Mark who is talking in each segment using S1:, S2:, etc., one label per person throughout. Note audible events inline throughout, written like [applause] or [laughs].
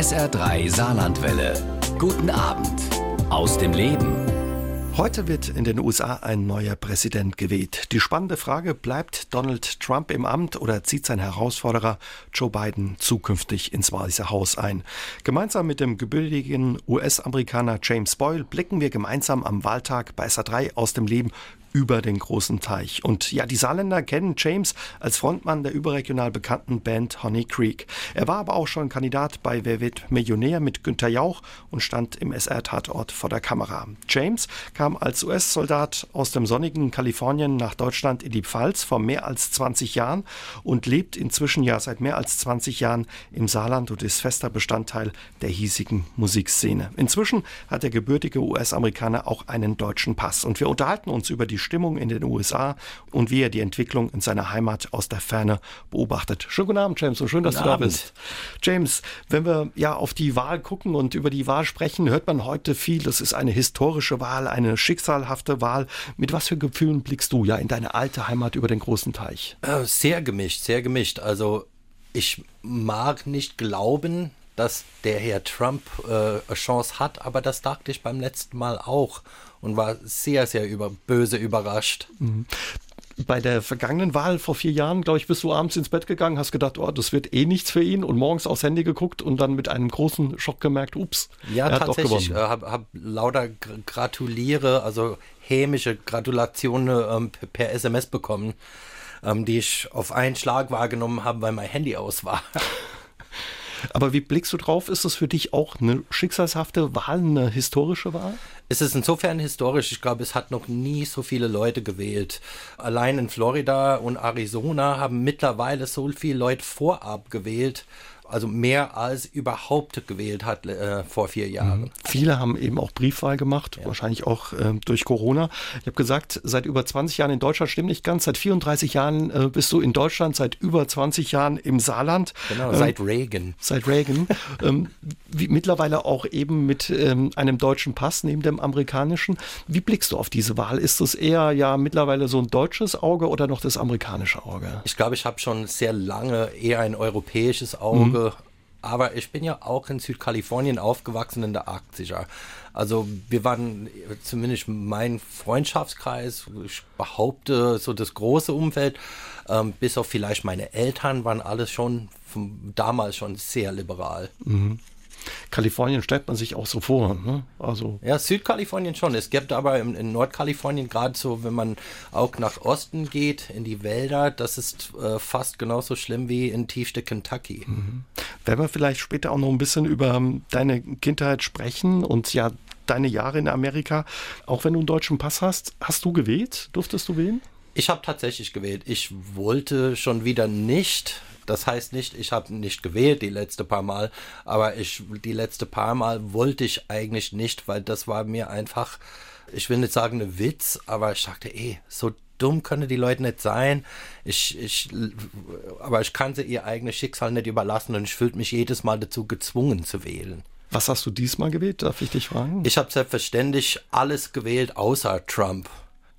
S1: SR3 Saarlandwelle. Guten Abend aus dem Leben.
S2: Heute wird in den USA ein neuer Präsident gewählt. Die spannende Frage, bleibt Donald Trump im Amt oder zieht sein Herausforderer Joe Biden zukünftig ins Weiße Haus ein? Gemeinsam mit dem gebürtigen US-Amerikaner James Boyle blicken wir gemeinsam am Wahltag bei SA3 aus dem Leben über den großen Teich. Und ja, die Saarländer kennen James als Frontmann der überregional bekannten Band Honey Creek. Er war aber auch schon Kandidat bei Wer wird Millionär mit Günter Jauch und stand im SR-Tatort vor der Kamera. James kam als US-Soldat aus dem sonnigen Kalifornien nach Deutschland in die Pfalz vor mehr als 20 Jahren und lebt inzwischen ja seit mehr als 20 Jahren im Saarland und ist fester Bestandteil der hiesigen Musikszene. Inzwischen hat der gebürtige US-Amerikaner auch einen deutschen Pass und wir unterhalten uns über die Stimmung in den USA und wie er die Entwicklung in seiner Heimat aus der Ferne beobachtet. Schönen guten Abend, James, und schön, dass guten du da Abend. bist. James, wenn wir ja auf die Wahl gucken und über die Wahl sprechen, hört man heute viel, das ist eine historische Wahl, eine schicksalhafte Wahl. Mit was für Gefühlen blickst du ja in deine alte Heimat über den großen Teich?
S3: Äh, sehr gemischt, sehr gemischt. Also ich mag nicht glauben, dass der Herr Trump äh, eine Chance hat, aber das dachte ich beim letzten Mal auch und war sehr, sehr über, böse überrascht. Mhm.
S2: Bei der vergangenen Wahl vor vier Jahren, glaube ich, bist du abends ins Bett gegangen, hast gedacht, oh, das wird eh nichts für ihn und morgens aufs Handy geguckt und dann mit einem großen Schock gemerkt, ups.
S3: Ja, tatsächlich. Ich äh, habe hab lauter Gratuliere, also hämische Gratulationen ähm, per SMS bekommen, ähm, die ich auf einen Schlag wahrgenommen habe, weil mein Handy aus war. [laughs]
S2: Aber wie blickst du drauf? Ist das für dich auch eine schicksalshafte Wahl, eine historische Wahl?
S3: Es ist insofern historisch. Ich glaube, es hat noch nie so viele Leute gewählt. Allein in Florida und Arizona haben mittlerweile so viele Leute vorab gewählt also mehr als überhaupt gewählt hat äh, vor vier Jahren. Mhm.
S2: Viele haben eben auch Briefwahl gemacht, ja. wahrscheinlich auch äh, durch Corona. Ich habe gesagt, seit über 20 Jahren in Deutschland stimmt nicht ganz. Seit 34 Jahren äh, bist du in Deutschland, seit über 20 Jahren im Saarland.
S3: Genau, seit ähm, Reagan.
S2: Seit Reagan. [laughs] ähm, wie, mittlerweile auch eben mit ähm, einem deutschen Pass neben dem amerikanischen. Wie blickst du auf diese Wahl? Ist das eher ja mittlerweile so ein deutsches Auge oder noch das amerikanische Auge?
S3: Ich glaube, ich habe schon sehr lange eher ein europäisches Auge. Mhm aber ich bin ja auch in Südkalifornien aufgewachsen in der 80er. Also wir waren zumindest mein Freundschaftskreis, ich behaupte so das große Umfeld, ähm, bis auf vielleicht meine Eltern waren alles schon vom, damals schon sehr liberal. Mhm.
S2: Kalifornien stellt man sich auch so vor. Ne?
S3: Also ja, Südkalifornien schon. Es gibt aber in, in Nordkalifornien gerade so, wenn man auch nach Osten geht, in die Wälder, das ist äh, fast genauso schlimm wie in tiefste Kentucky. Mhm.
S2: Werden wir vielleicht später auch noch ein bisschen über ähm, deine Kindheit sprechen und ja, deine Jahre in Amerika. Auch wenn du einen deutschen Pass hast, hast du gewählt? Durftest du wählen?
S3: Ich habe tatsächlich gewählt. Ich wollte schon wieder nicht, das heißt nicht, ich habe nicht gewählt die letzte paar Mal, aber ich die letzte paar Mal wollte ich eigentlich nicht, weil das war mir einfach, ich will nicht sagen eine Witz, aber ich dachte, ey, so dumm können die Leute nicht sein. Ich, ich, aber ich kann sie ihr eigenes Schicksal nicht überlassen und ich fühlte mich jedes Mal dazu gezwungen zu wählen.
S2: Was hast du diesmal gewählt? Darf ich dich fragen?
S3: Ich habe selbstverständlich alles gewählt außer Trump.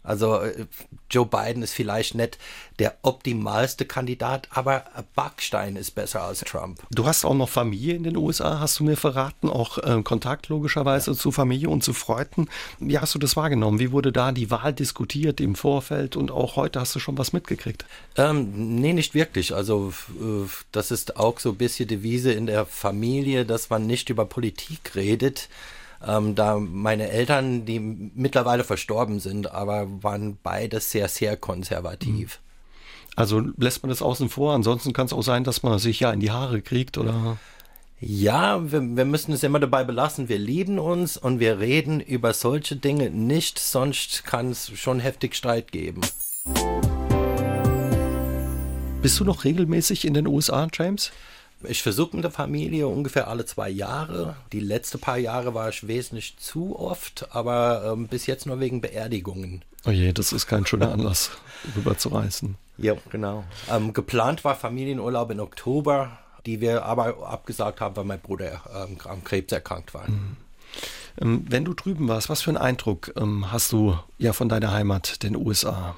S3: Also äh, Joe Biden ist vielleicht nicht der optimalste Kandidat, aber Backstein ist besser als Trump.
S2: Du hast auch noch Familie in den USA, hast du mir verraten, auch äh, Kontakt logischerweise ja. zu Familie und zu Freunden. Wie hast du das wahrgenommen? Wie wurde da die Wahl diskutiert im Vorfeld und auch heute hast du schon was mitgekriegt?
S3: Ähm, nee, nicht wirklich. Also äh, das ist auch so ein bisschen Devise in der Familie, dass man nicht über Politik redet ähm, da meine Eltern, die mittlerweile verstorben sind, aber waren beide sehr, sehr konservativ. Mhm.
S2: Also lässt man das außen vor, ansonsten kann es auch sein, dass man sich ja in die Haare kriegt oder.
S3: Ja, wir, wir müssen es immer dabei belassen, wir lieben uns und wir reden über solche Dinge nicht, sonst kann es schon heftig Streit geben.
S2: Bist du noch regelmäßig in den USA, James?
S3: Ich versuche mit der Familie ungefähr alle zwei Jahre. Die letzten paar Jahre war ich wesentlich zu oft, aber ähm, bis jetzt nur wegen Beerdigungen.
S2: Oh je, das ist kein schöner Anlass, [laughs] rüber zu reisen.
S3: Ja, genau. Ähm, geplant war Familienurlaub im Oktober, die wir aber abgesagt haben, weil mein Bruder ähm, am Krebs erkrankt war. Mhm.
S2: Ähm, wenn du drüben warst, was für einen Eindruck ähm, hast du ja von deiner Heimat, den USA?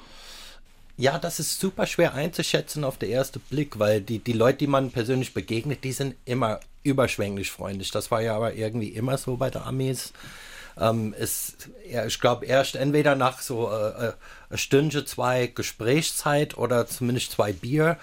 S3: Ja, das ist super schwer einzuschätzen auf den ersten Blick, weil die, die Leute, die man persönlich begegnet, die sind immer überschwänglich freundlich. Das war ja aber irgendwie immer so bei der Amis. Ähm, es, ja, ich glaube, erst entweder nach so äh, äh eine Stunde, zwei Gesprächszeit oder zumindest zwei Bier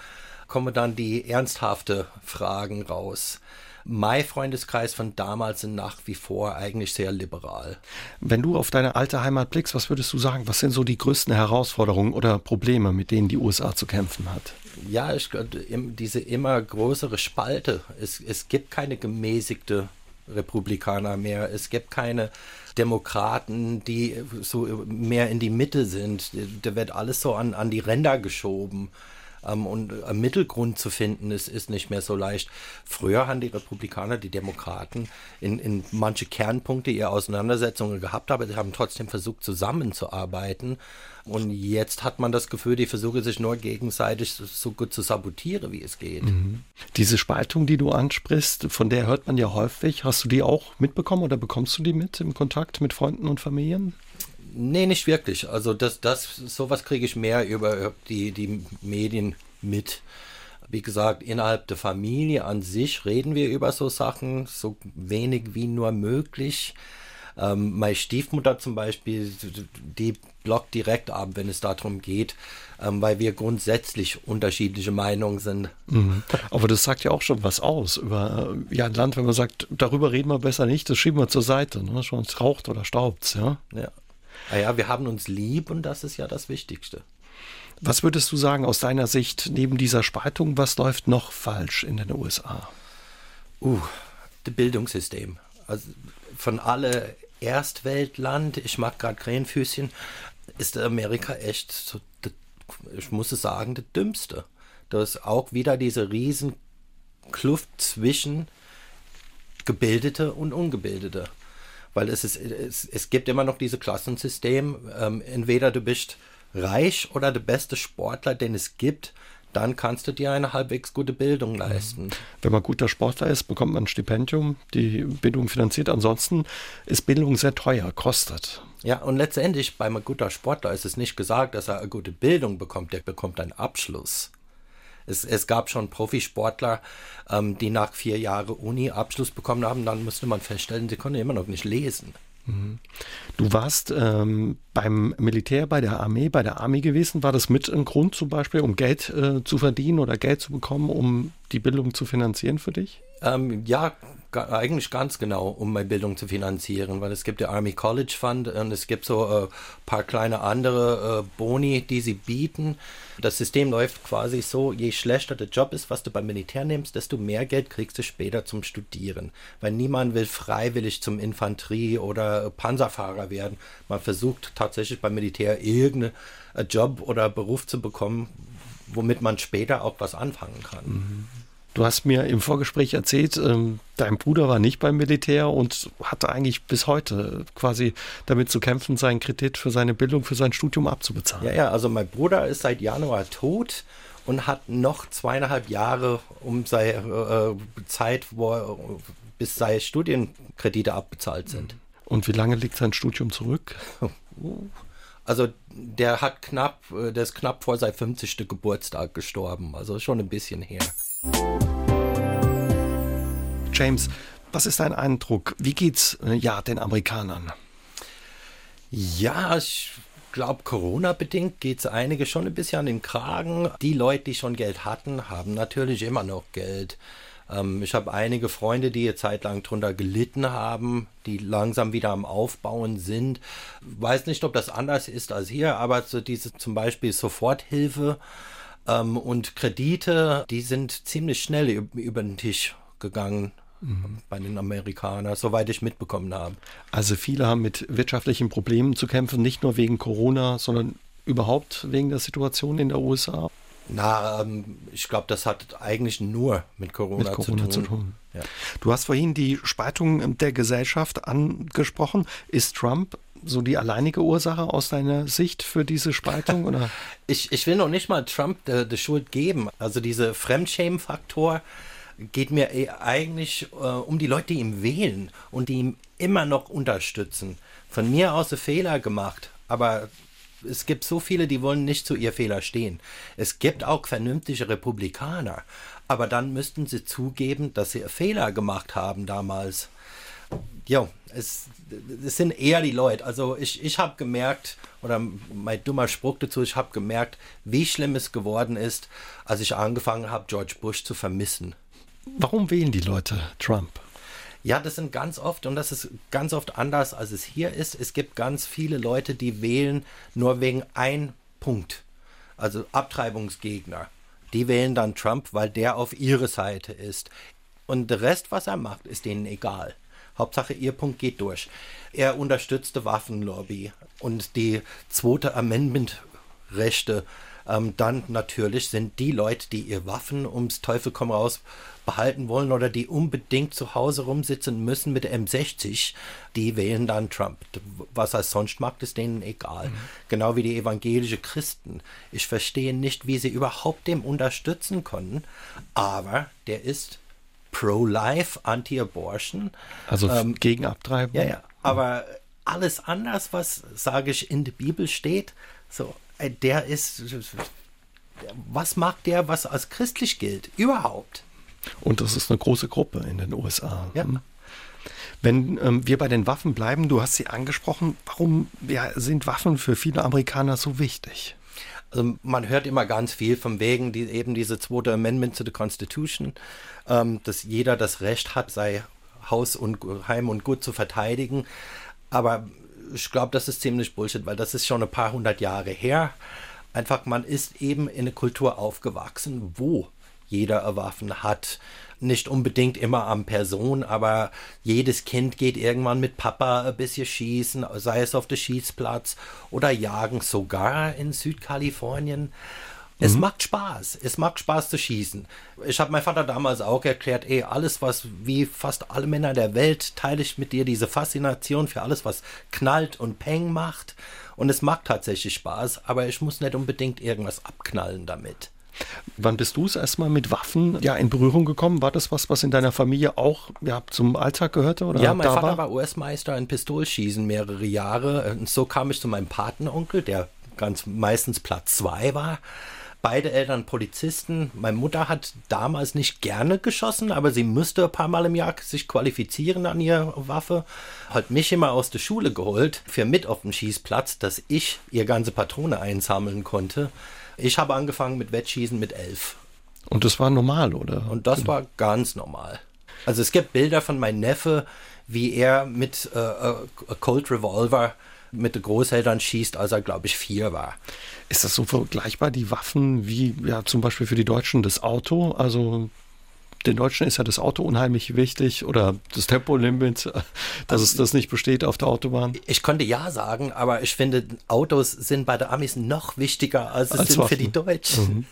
S3: kommen dann die ernsthafte Fragen raus mein Freundeskreis von damals sind nach wie vor eigentlich sehr liberal.
S2: Wenn du auf deine alte Heimat blickst, was würdest du sagen? Was sind so die größten Herausforderungen oder Probleme, mit denen die USA zu kämpfen hat?
S3: Ja, ich, diese immer größere Spalte. Es, es gibt keine gemäßigte Republikaner mehr. Es gibt keine Demokraten, die so mehr in die Mitte sind. Da wird alles so an, an die Ränder geschoben. Ähm, und ein Mittelgrund zu finden, ist, ist nicht mehr so leicht. Früher haben die Republikaner, die Demokraten in, in manche Kernpunkte ihre Auseinandersetzungen gehabt, aber sie haben trotzdem versucht, zusammenzuarbeiten. Und jetzt hat man das Gefühl, die versuchen sich nur gegenseitig so gut zu sabotieren, wie es geht. Mhm.
S2: Diese Spaltung, die du ansprichst, von der hört man ja häufig. Hast du die auch mitbekommen oder bekommst du die mit im Kontakt mit Freunden und Familien?
S3: Nee, nicht wirklich. Also das, das, sowas kriege ich mehr über die, die Medien mit. Wie gesagt, innerhalb der Familie an sich reden wir über so Sachen, so wenig wie nur möglich. Ähm, meine Stiefmutter zum Beispiel, die blockt direkt ab, wenn es darum geht, ähm, weil wir grundsätzlich unterschiedliche Meinungen sind.
S2: Mhm. Aber das sagt ja auch schon was aus über äh, ja, ein Land, wenn man sagt, darüber reden wir besser nicht, das schieben wir zur Seite, ne? schon es raucht oder staubt ja.
S3: ja. Naja, ah wir haben uns lieb und das ist ja das Wichtigste.
S2: Was würdest du sagen aus deiner Sicht neben dieser Spaltung, was läuft noch falsch in den USA?
S3: Uh, das Bildungssystem. Also von alle Erstweltland, ich mag gerade Krähenfüßchen, ist Amerika echt so, ich muss es sagen, das Dümmste. Da ist auch wieder diese riesen Kluft zwischen Gebildete und Ungebildete weil es, ist, es, es gibt immer noch dieses Klassensystem. Ähm, entweder du bist reich oder der beste Sportler, den es gibt, dann kannst du dir eine halbwegs gute Bildung leisten.
S2: Wenn man guter Sportler ist, bekommt man ein Stipendium, die Bildung finanziert. Ansonsten ist Bildung sehr teuer, kostet.
S3: Ja, und letztendlich bei einem guter Sportler ist es nicht gesagt, dass er eine gute Bildung bekommt, der bekommt einen Abschluss. Es, es gab schon Profisportler, ähm, die nach vier Jahren Uni-Abschluss bekommen haben. Dann musste man feststellen, sie konnten immer noch nicht lesen.
S2: Mhm. Du warst ähm, beim Militär, bei der Armee, bei der Armee gewesen. War das mit ein Grund zum Beispiel, um Geld äh, zu verdienen oder Geld zu bekommen, um die Bildung zu finanzieren für dich?
S3: Ähm, ja, eigentlich ganz genau, um meine Bildung zu finanzieren, weil es gibt der Army College Fund und es gibt so ein äh, paar kleine andere äh, Boni, die sie bieten. Das System läuft quasi so, je schlechter der Job ist, was du beim Militär nimmst, desto mehr Geld kriegst du später zum Studieren. Weil niemand will freiwillig zum Infanterie- oder Panzerfahrer werden. Man versucht tatsächlich beim Militär irgendeinen Job oder Beruf zu bekommen, womit man später auch was anfangen kann. Mhm.
S2: Du hast mir im Vorgespräch erzählt, ähm, dein Bruder war nicht beim Militär und hatte eigentlich bis heute quasi damit zu kämpfen, seinen Kredit für seine Bildung, für sein Studium abzubezahlen.
S3: Ja, ja, also mein Bruder ist seit Januar tot und hat noch zweieinhalb Jahre um seine äh, Zeit, wo er, bis seine Studienkredite abbezahlt sind.
S2: Und wie lange liegt sein Studium zurück? [laughs]
S3: Also der hat knapp, äh, der ist knapp vor seinem 50. Geburtstag gestorben, also schon ein bisschen her.
S2: James, was ist dein Eindruck? Wie geht's äh, ja den Amerikanern?
S3: Ja, ich glaube, Corona-bedingt geht es einige schon ein bisschen an den Kragen. Die Leute, die schon Geld hatten, haben natürlich immer noch Geld. Ähm, ich habe einige Freunde, die eine Zeit lang drunter gelitten haben, die langsam wieder am Aufbauen sind. Weiß nicht, ob das anders ist als hier, aber so diese zum Beispiel Soforthilfe ähm, und Kredite, die sind ziemlich schnell über den Tisch gegangen mhm. bei den Amerikanern, soweit ich mitbekommen habe.
S2: Also viele haben mit wirtschaftlichen Problemen zu kämpfen, nicht nur wegen Corona, sondern überhaupt wegen der Situation in der USA.
S3: Na, ähm, ich glaube, das hat eigentlich nur mit Corona, mit Corona zu tun. Zu tun.
S2: Ja. Du hast vorhin die Spaltung der Gesellschaft angesprochen. Ist Trump so die alleinige Ursache aus deiner Sicht für diese Spaltung? [laughs] Oder?
S3: ich, ich will noch nicht mal Trump die Schuld geben. Also dieser Fremdschämen-Faktor geht mir eh eigentlich äh, um die Leute, die ihn wählen und die ihn immer noch unterstützen. Von mir aus Fehler gemacht, aber es gibt so viele, die wollen nicht zu ihr Fehler stehen. Es gibt auch vernünftige Republikaner, aber dann müssten sie zugeben, dass sie Fehler gemacht haben damals. Ja, es, es sind eher die Leute. Also ich, ich habe gemerkt, oder mein dummer Spruch dazu, ich habe gemerkt, wie schlimm es geworden ist, als ich angefangen habe, George Bush zu vermissen.
S2: Warum wählen die Leute Trump?
S3: Ja, das sind ganz oft, und das ist ganz oft anders, als es hier ist. Es gibt ganz viele Leute, die wählen nur wegen ein Punkt. Also Abtreibungsgegner. Die wählen dann Trump, weil der auf ihre Seite ist. Und der Rest, was er macht, ist denen egal. Hauptsache, ihr Punkt geht durch. Er unterstützte Waffenlobby und die zweite Amendment-Rechte. Ähm, dann natürlich sind die Leute, die ihr Waffen ums Teufel komm raus behalten wollen oder die unbedingt zu Hause rumsitzen müssen mit M60, die wählen dann Trump. Was er sonst mag, ist denen egal. Mhm. Genau wie die evangelische Christen. Ich verstehe nicht, wie sie überhaupt dem unterstützen können, aber der ist pro-life, anti-abortion.
S2: Also ähm, gegen Abtreibung.
S3: Ja, ja. Aber alles anders, was, sage ich, in der Bibel steht, so, der ist, was mag der, was als christlich gilt? Überhaupt.
S2: Und das ist eine große Gruppe in den USA. Ja. Hm? Wenn ähm, wir bei den Waffen bleiben, du hast sie angesprochen, warum ja, sind Waffen für viele Amerikaner so wichtig?
S3: Also man hört immer ganz viel von wegen die, eben diese zweite Amendment to the Constitution, ähm, dass jeder das Recht hat, sei Haus und Heim und Gut zu verteidigen. Aber ich glaube, das ist ziemlich Bullshit, weil das ist schon ein paar hundert Jahre her. Einfach, man ist eben in eine Kultur aufgewachsen, wo jeder Waffen hat. Nicht unbedingt immer am Person, aber jedes Kind geht irgendwann mit Papa ein bisschen schießen, sei es auf dem Schießplatz oder jagen, sogar in Südkalifornien. Es mhm. macht Spaß. Es macht Spaß zu schießen. Ich habe meinem Vater damals auch erklärt, ey, alles, was wie fast alle Männer der Welt, teile ich mit dir diese Faszination für alles, was knallt und Peng macht. Und es macht tatsächlich Spaß, aber ich muss nicht unbedingt irgendwas abknallen damit.
S2: Wann bist du es erstmal mit Waffen ja, in Berührung gekommen? War das was, was in deiner Familie auch ja, zum Alltag gehörte? Oder
S3: ja, mein Vater war, war US-Meister in Pistolschießen mehrere Jahre. Und so kam ich zu meinem Patenonkel, der ganz meistens Platz zwei war. Beide Eltern Polizisten. Meine Mutter hat damals nicht gerne geschossen, aber sie müsste ein paar Mal im Jahr sich qualifizieren an ihre Waffe. Hat mich immer aus der Schule geholt für mit auf dem Schießplatz, dass ich ihr ganze Patrone einsammeln konnte. Ich habe angefangen mit Wettschießen mit elf.
S2: Und das war normal, oder?
S3: Und das war ganz normal. Also es gibt Bilder von meinem Neffe, wie er mit äh, äh Colt Revolver mit den Großeltern schießt, als er, glaube ich, vier war.
S2: Ist das so vergleichbar, die Waffen, wie ja zum Beispiel für die Deutschen das Auto? Also den Deutschen ist ja das Auto unheimlich wichtig oder das Tempolimit, [laughs] dass also, es das nicht besteht auf der Autobahn.
S3: Ich konnte ja sagen, aber ich finde, Autos sind bei der Amis noch wichtiger, als es als sind Waffen. für die Deutschen. Mhm.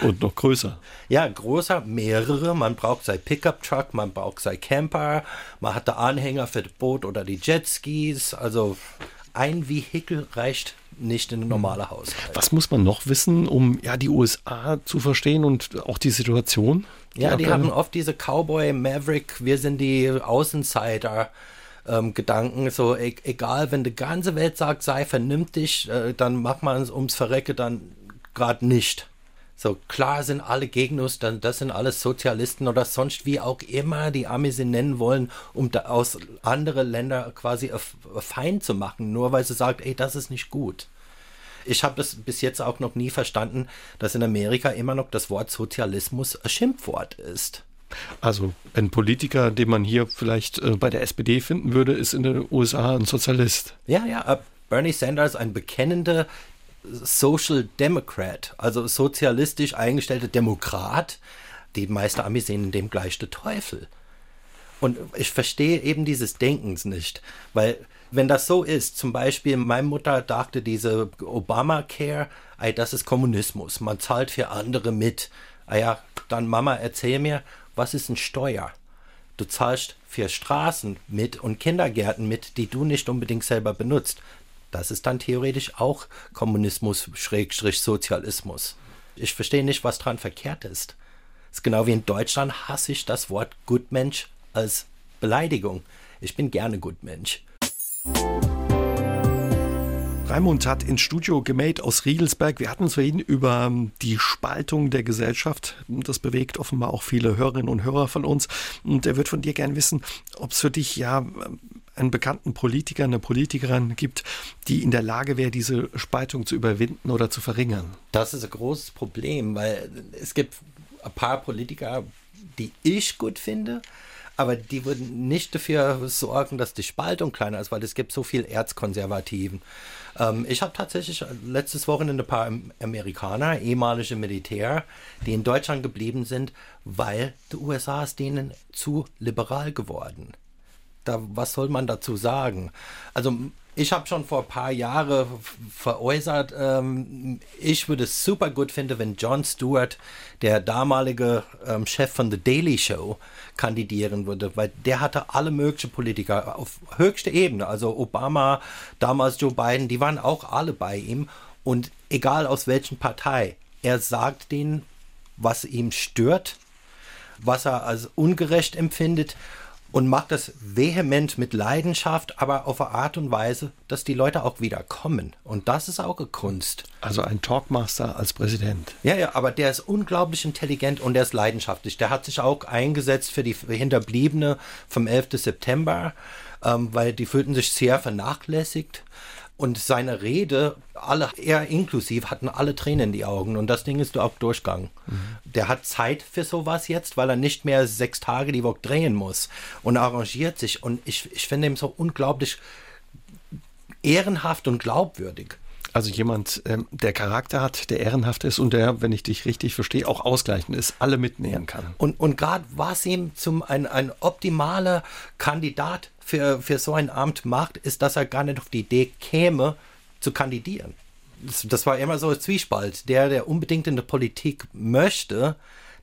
S3: [laughs]
S2: Und noch größer.
S3: ja, größer, mehrere. Man braucht sein Pickup-Truck, man braucht sein Camper, man hat da Anhänger für das Boot oder die Jetskis. Also ein Vehikel reicht nicht in ein normales Haus.
S2: Was muss man noch wissen, um ja die USA zu verstehen und auch die Situation?
S3: Ja, die, die haben oft diese Cowboy Maverick, wir sind die Außenseiter. Ähm, Gedanken, so e egal, wenn die ganze Welt sagt, sei vernünftig, äh, dann macht man es ums Verrecke dann gerade nicht. So klar sind alle Gegner, dann das sind alles Sozialisten oder sonst wie auch immer die Amis sie nennen wollen, um da aus andere Länder quasi fein zu machen, nur weil sie sagt, ey, das ist nicht gut. Ich habe das bis jetzt auch noch nie verstanden, dass in Amerika immer noch das Wort Sozialismus ein Schimpfwort ist.
S2: Also ein Politiker, den man hier vielleicht äh, bei der SPD finden würde, ist in den USA ein Sozialist.
S3: Ja, ja. Äh, Bernie Sanders, ein bekennender Social Democrat, also sozialistisch eingestellter Demokrat. Die meisten Amis sehen in dem gleich der Teufel. Und ich verstehe eben dieses Denkens nicht, weil wenn das so ist, zum Beispiel meine Mutter dachte, diese Obamacare, ey, das ist Kommunismus, man zahlt für andere mit. Ah ja, dann Mama, erzähl mir, was ist ein Steuer? Du zahlst für Straßen mit und Kindergärten mit, die du nicht unbedingt selber benutzt. Das ist dann theoretisch auch Kommunismus, Schrägstrich Sozialismus. Ich verstehe nicht, was dran verkehrt ist. Das ist genau wie in Deutschland hasse ich das Wort Gutmensch als Beleidigung. Ich bin gerne Gutmensch.
S2: Raimund hat ins Studio gemäht aus Riegelsberg. Wir hatten es vorhin über ähm, die Spaltung der Gesellschaft. Das bewegt offenbar auch viele Hörerinnen und Hörer von uns. Und er wird von dir gern wissen, ob es für dich ja einen bekannten Politiker, eine Politikerin gibt, die in der Lage wäre, diese Spaltung zu überwinden oder zu verringern.
S3: Das ist ein großes Problem, weil es gibt ein paar Politiker, die ich gut finde, aber die würden nicht dafür sorgen, dass die Spaltung kleiner ist, weil es gibt so viel Erzkonservativen. Ähm, ich habe tatsächlich letztes Wochenende ein paar Amerikaner, ehemalige Militär, die in Deutschland geblieben sind, weil die USA ist denen zu liberal geworden. Da, was soll man dazu sagen? Also ich habe schon vor ein paar Jahren veräußert, ähm, ich würde es super gut finden, wenn Jon Stewart, der damalige ähm, Chef von The Daily Show, kandidieren würde, weil der hatte alle möglichen Politiker auf höchster Ebene, also Obama, damals Joe Biden, die waren auch alle bei ihm. Und egal aus welchen Partei, er sagt denen, was ihm stört, was er als ungerecht empfindet und macht das vehement mit Leidenschaft, aber auf eine Art und Weise, dass die Leute auch wieder kommen. Und das ist auch eine Kunst.
S2: Also ein Talkmaster als Präsident.
S3: Ja, ja, aber der ist unglaublich intelligent und der ist leidenschaftlich. Der hat sich auch eingesetzt für die Hinterbliebene vom 11. September, ähm, weil die fühlten sich sehr vernachlässigt. Und seine Rede, alle, er inklusiv, hatten alle Tränen in die Augen. Und das Ding ist auch Durchgang. Mhm. Der hat Zeit für sowas jetzt, weil er nicht mehr sechs Tage die Woche drehen muss und arrangiert sich. Und ich, ich finde ihn so unglaublich ehrenhaft und glaubwürdig.
S2: Also jemand, ähm, der Charakter hat, der ehrenhaft ist und der, wenn ich dich richtig verstehe, auch ausgleichend ist, alle mitnehmen kann.
S3: Und, und gerade was ihm zum ein, ein optimaler Kandidat für, für so ein Amt macht, ist, dass er gar nicht auf die Idee käme, zu kandidieren. Das, das war immer so ein Zwiespalt. Der, der unbedingt in der Politik möchte,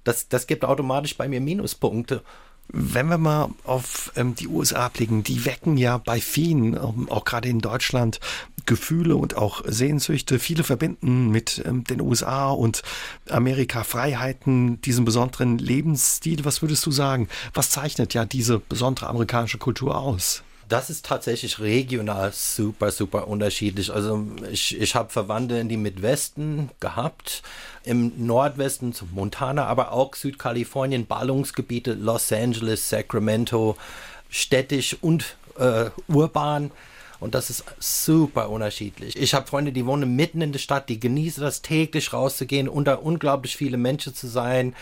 S3: das, das gibt automatisch bei mir Minuspunkte.
S2: Wenn wir mal auf ähm, die USA blicken, die wecken ja bei vielen, ähm, auch gerade in Deutschland, Gefühle und auch Sehnsüchte. Viele verbinden mit ähm, den USA und Amerika Freiheiten, diesen besonderen Lebensstil. Was würdest du sagen? Was zeichnet ja diese besondere amerikanische Kultur aus?
S3: Das ist tatsächlich regional super, super unterschiedlich. Also ich, ich habe Verwandte in die Midwesten gehabt, im Nordwesten zu Montana, aber auch Südkalifornien, Ballungsgebiete, Los Angeles, Sacramento, städtisch und äh, urban. Und das ist super unterschiedlich. Ich habe Freunde, die wohnen mitten in der Stadt, die genießen das täglich rauszugehen, unter unglaublich viele Menschen zu sein,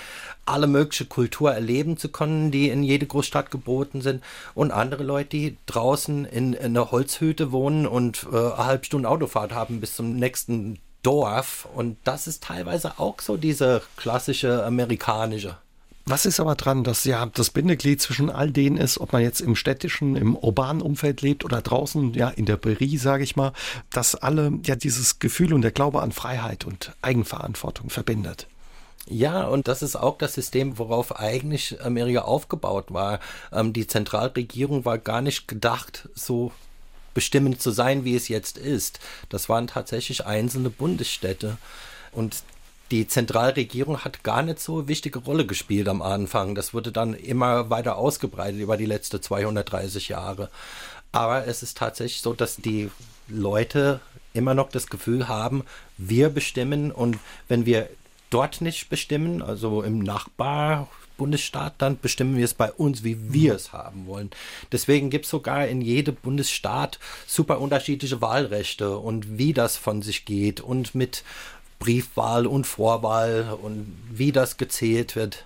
S3: alle mögliche Kultur erleben zu können, die in jede Großstadt geboten sind. Und andere Leute, die draußen in, in einer Holzhütte wohnen und äh, eine halbe Stunde Autofahrt haben bis zum nächsten Dorf. Und das ist teilweise auch so diese klassische amerikanische.
S2: Was ist aber dran, dass ja das Bindeglied zwischen all denen ist, ob man jetzt im städtischen, im urbanen Umfeld lebt oder draußen, ja, in der Prärie, sage ich mal, dass alle ja dieses Gefühl und der Glaube an Freiheit und Eigenverantwortung verbindet?
S3: Ja, und das ist auch das System, worauf eigentlich Amerika aufgebaut war. Ähm, die Zentralregierung war gar nicht gedacht, so bestimmend zu sein, wie es jetzt ist. Das waren tatsächlich einzelne Bundesstädte. Und die Zentralregierung hat gar nicht so eine wichtige Rolle gespielt am Anfang. Das wurde dann immer weiter ausgebreitet über die letzten 230 Jahre. Aber es ist tatsächlich so, dass die Leute immer noch das Gefühl haben, wir bestimmen und wenn wir dort nicht bestimmen, also im Nachbarbundesstaat, dann bestimmen wir es bei uns, wie wir es haben wollen. Deswegen gibt es sogar in jedem Bundesstaat super unterschiedliche Wahlrechte und wie das von sich geht und mit Briefwahl und Vorwahl und wie das gezählt wird.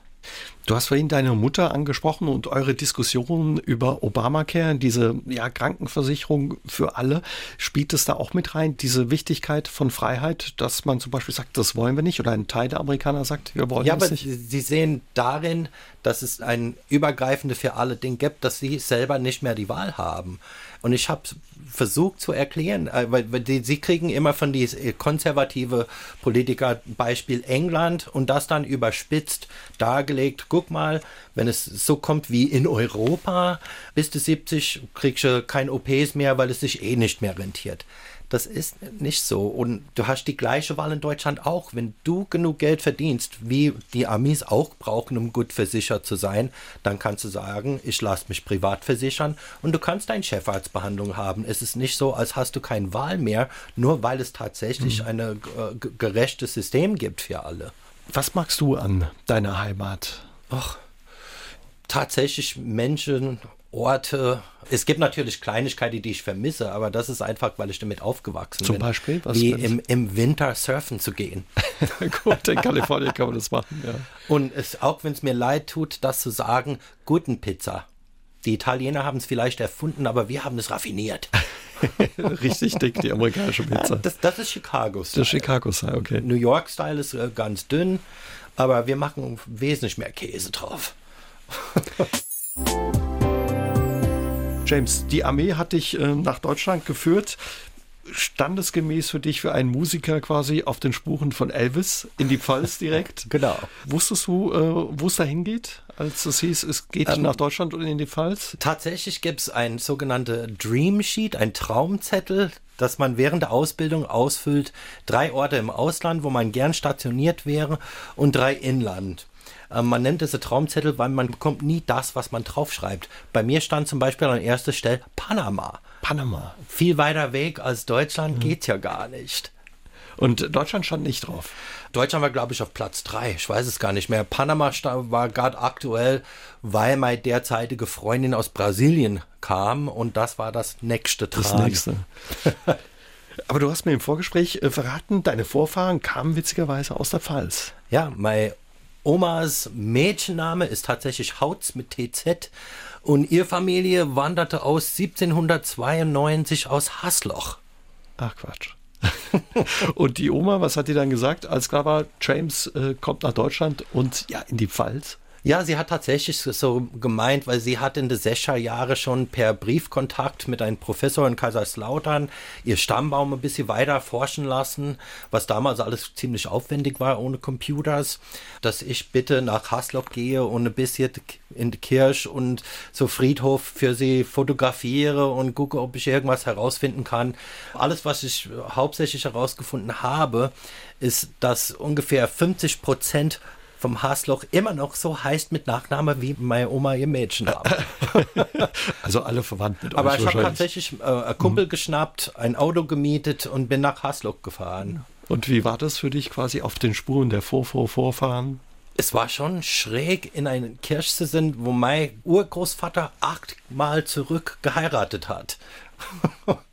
S2: Du hast vorhin deine Mutter angesprochen und eure Diskussion über Obamacare, diese ja, Krankenversicherung für alle. Spielt es da auch mit rein, diese Wichtigkeit von Freiheit, dass man zum Beispiel sagt, das wollen wir nicht oder ein Teil der Amerikaner sagt, wir wollen
S3: ja,
S2: das nicht?
S3: Ja, aber sie sehen darin, dass es ein übergreifende für alle Ding gibt, dass sie selber nicht mehr die Wahl haben. Und ich habe versucht zu erklären, äh, weil, weil die, sie kriegen immer von die konservative Politiker Beispiel England und das dann überspitzt dargelegt, guck mal, wenn es so kommt wie in Europa, bis du 70 kriegst du kein OPs mehr, weil es sich eh nicht mehr rentiert. Das ist nicht so. Und du hast die gleiche Wahl in Deutschland auch. Wenn du genug Geld verdienst, wie die Amis auch brauchen, um gut versichert zu sein, dann kannst du sagen, ich lasse mich privat versichern und du kannst deine Chefarztbehandlung haben. Es ist nicht so, als hast du keine Wahl mehr, nur weil es tatsächlich mhm. ein äh, gerechtes System gibt für alle.
S2: Was magst du an deiner Heimat?
S3: Ach, tatsächlich Menschen Orte. Es gibt natürlich Kleinigkeiten, die ich vermisse, aber das ist einfach, weil ich damit aufgewachsen
S2: Zum
S3: bin.
S2: Zum Beispiel?
S3: Was wie im, im Winter surfen zu gehen. [laughs]
S2: Gut, in Kalifornien kann man das machen, ja.
S3: Und es, auch wenn es mir leid tut, das zu sagen, guten Pizza. Die Italiener haben es vielleicht erfunden, aber wir haben es raffiniert. [laughs]
S2: Richtig dick, die amerikanische Pizza.
S3: Das, das ist Chicago-Style.
S2: Das ist Chicago-Style, okay.
S3: New York-Style ist äh, ganz dünn, aber wir machen wesentlich mehr Käse drauf. [laughs]
S2: James, die Armee hat dich äh, nach Deutschland geführt. Standesgemäß für dich, für einen Musiker quasi auf den Spuren von Elvis in die Pfalz [laughs] direkt.
S3: genau.
S2: Wusstest du, äh, wo es da hingeht, als es hieß, es geht ähm, nach Deutschland und in die Pfalz?
S3: Tatsächlich gibt es ein sogenannte Dream Sheet, ein Traumzettel, das man während der Ausbildung ausfüllt. Drei Orte im Ausland, wo man gern stationiert wäre und drei Inland. Ähm, man nennt es Traumzettel, weil man bekommt nie das, was man draufschreibt. Bei mir stand zum Beispiel an erster Stelle Panama.
S2: Panama.
S3: Viel weiter weg als Deutschland mhm. geht ja gar nicht.
S2: Und Deutschland stand nicht drauf.
S3: Deutschland war, glaube ich, auf Platz drei. Ich weiß es gar nicht mehr. Panama war gerade aktuell, weil meine derzeitige Freundin aus Brasilien kam und das war das nächste
S2: dran. Das nächste. [laughs] Aber du hast mir im Vorgespräch äh, verraten, deine Vorfahren kamen witzigerweise aus der Pfalz.
S3: Ja, mein Omas Mädchenname ist tatsächlich Hautz mit TZ und ihre Familie wanderte aus 1792 aus Hasloch.
S2: Ach Quatsch. [laughs] und die Oma, was hat die dann gesagt, als klar war, James äh, kommt nach Deutschland und ja, in die Pfalz?
S3: Ja, sie hat tatsächlich so gemeint, weil sie hat in den 60er Jahren schon per Briefkontakt mit einem Professor in Kaiserslautern ihr Stammbaum ein bisschen weiter forschen lassen, was damals alles ziemlich aufwendig war ohne Computers, dass ich bitte nach Haslock gehe und ein bisschen in die Kirche und so Friedhof für sie fotografiere und gucke, ob ich irgendwas herausfinden kann. Alles, was ich hauptsächlich herausgefunden habe, ist, dass ungefähr 50 Prozent vom Haasloch immer noch so heißt mit Nachname wie meine Oma ihr Mädchenname. [laughs]
S2: also alle verwandt mit
S3: Aber euch ich habe tatsächlich äh, einen Kumpel mhm. geschnappt, ein Auto gemietet und bin nach Haasloch gefahren.
S2: Und wie war das für dich quasi auf den Spuren der Vor-Vor-Vorfahren?
S3: Es war schon schräg, in eine Kirche zu sein, wo mein Urgroßvater achtmal zurück geheiratet hat. [laughs]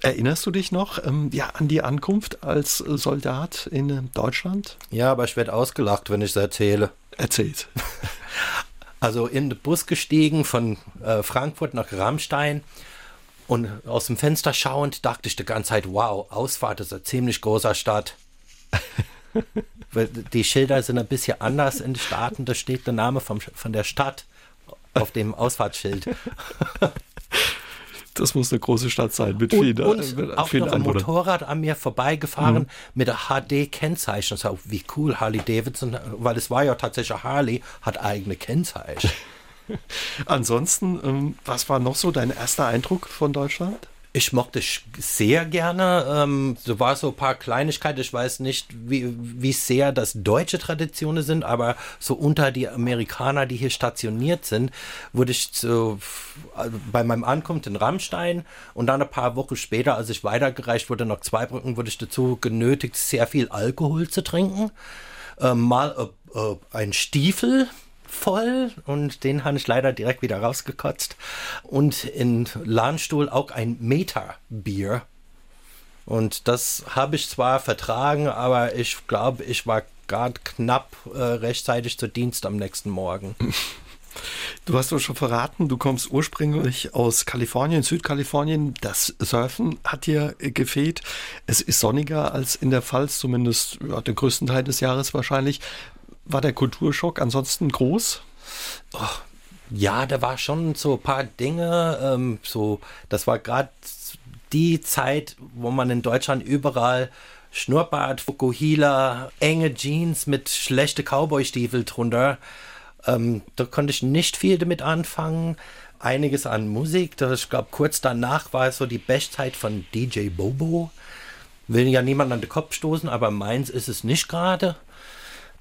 S2: Erinnerst du dich noch ähm, ja, an die Ankunft als Soldat in äh, Deutschland?
S3: Ja, aber ich werde ausgelacht, wenn ich es erzähle.
S2: Erzählt. [laughs]
S3: Also in den Bus gestiegen von äh, Frankfurt nach Rammstein und aus dem Fenster schauend dachte ich die ganze Zeit, wow, Ausfahrt ist eine ziemlich großer Stadt. [laughs] die Schilder sind ein bisschen anders in den Staaten, da steht der Name vom, von der Stadt auf dem Ausfahrtsschild. [laughs]
S2: Das muss eine große Stadt sein mit
S3: und,
S2: vielen
S3: Und mit auch vielen noch ein Motorrad an mir vorbeigefahren mhm. mit der HD-Kennzeichen. So, wie cool Harley Davidson, weil es war ja tatsächlich Harley, hat eigene Kennzeichen. [laughs]
S2: Ansonsten, ähm, was war noch so dein erster Eindruck von Deutschland?
S3: Ich mochte sehr gerne. Ähm, so war so ein paar Kleinigkeiten. Ich weiß nicht, wie, wie sehr das deutsche Traditionen sind, aber so unter die Amerikaner, die hier stationiert sind, wurde ich so also bei meinem Ankunft in Rammstein und dann ein paar Wochen später, als ich weitergereicht wurde nach Zweibrücken, wurde ich dazu genötigt, sehr viel Alkohol zu trinken. Ähm, mal äh, äh, ein Stiefel voll und den habe ich leider direkt wieder rausgekotzt. Und in Lahnstuhl auch ein Meter-Bier. Und das habe ich zwar vertragen, aber ich glaube, ich war gerade knapp äh, rechtzeitig zu Dienst am nächsten Morgen. [laughs]
S2: Du hast uns schon verraten, du kommst ursprünglich aus Kalifornien, Südkalifornien. Das Surfen hat dir gefehlt. Es ist sonniger als in der Pfalz, zumindest ja, den größten Teil des Jahres wahrscheinlich. War der Kulturschock ansonsten groß?
S3: Oh, ja, da war schon so ein paar Dinge. Ähm, so, das war gerade die Zeit, wo man in Deutschland überall Schnurrbart, Fukuhila, enge Jeans mit schlechte Cowboy-Stiefel drunter Ähm, da konnte ich nicht viel damit anfangen. Einiges an Musik. Das, ich glaube, kurz danach war es so die Bestzeit von DJ Bobo. Will ja niemand an den Kopf stoßen, aber meins ist es nicht gerade.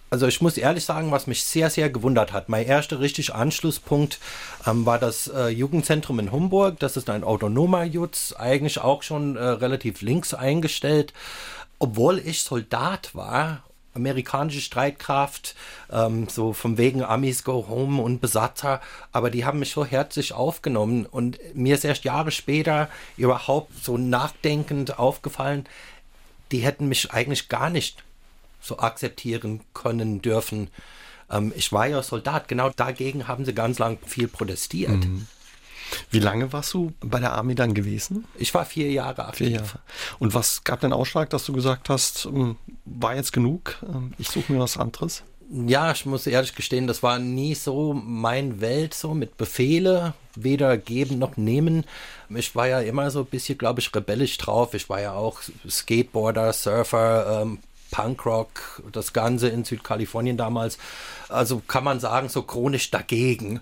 S3: Also ich muss ehrlich sagen, was mich sehr, sehr gewundert hat. Mein erster richtig Anschlusspunkt ähm, war das äh, Jugendzentrum in Homburg. Das ist ein autonomer Jutz, eigentlich auch schon äh, relativ links eingestellt. Obwohl ich Soldat war, amerikanische Streitkraft, ähm, so vom wegen Amis go home und Besatzer, aber die haben mich so herzlich aufgenommen und mir ist erst Jahre später überhaupt so nachdenkend aufgefallen, die hätten mich eigentlich gar nicht so akzeptieren können dürfen. Ähm, ich war ja Soldat, genau dagegen haben sie ganz lang viel protestiert. Mhm.
S2: Wie lange warst du bei der Army dann gewesen?
S3: Ich war vier Jahre aktiv. Vier Jahre.
S2: Und was gab den Ausschlag, dass du gesagt hast, ähm, war jetzt genug, ähm, ich suche mir was anderes?
S3: Ja, ich muss ehrlich gestehen, das war nie so mein Welt, so mit Befehle, weder geben noch nehmen. Ich war ja immer so ein bisschen, glaube ich, rebellisch drauf. Ich war ja auch Skateboarder, Surfer, ähm, Punkrock, das Ganze in Südkalifornien damals. Also kann man sagen, so chronisch dagegen.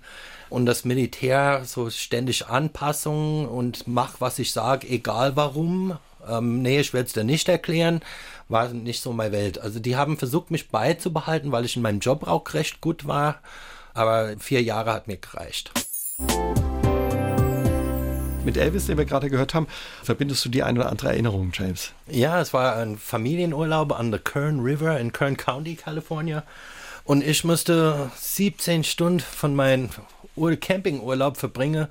S3: Und das Militär so ständig Anpassungen und mach, was ich sage, egal warum. Ähm, nee, ich werde es dir nicht erklären. War nicht so meine Welt. Also die haben versucht, mich beizubehalten, weil ich in meinem Job auch recht gut war. Aber vier Jahre hat mir gereicht.
S2: Mit Elvis, den wir gerade gehört haben, verbindest du die eine oder andere Erinnerung, James?
S3: Ja, es war ein Familienurlaub an der Kern River in Kern County, California. Und ich musste 17 Stunden von meinem Campingurlaub verbringen,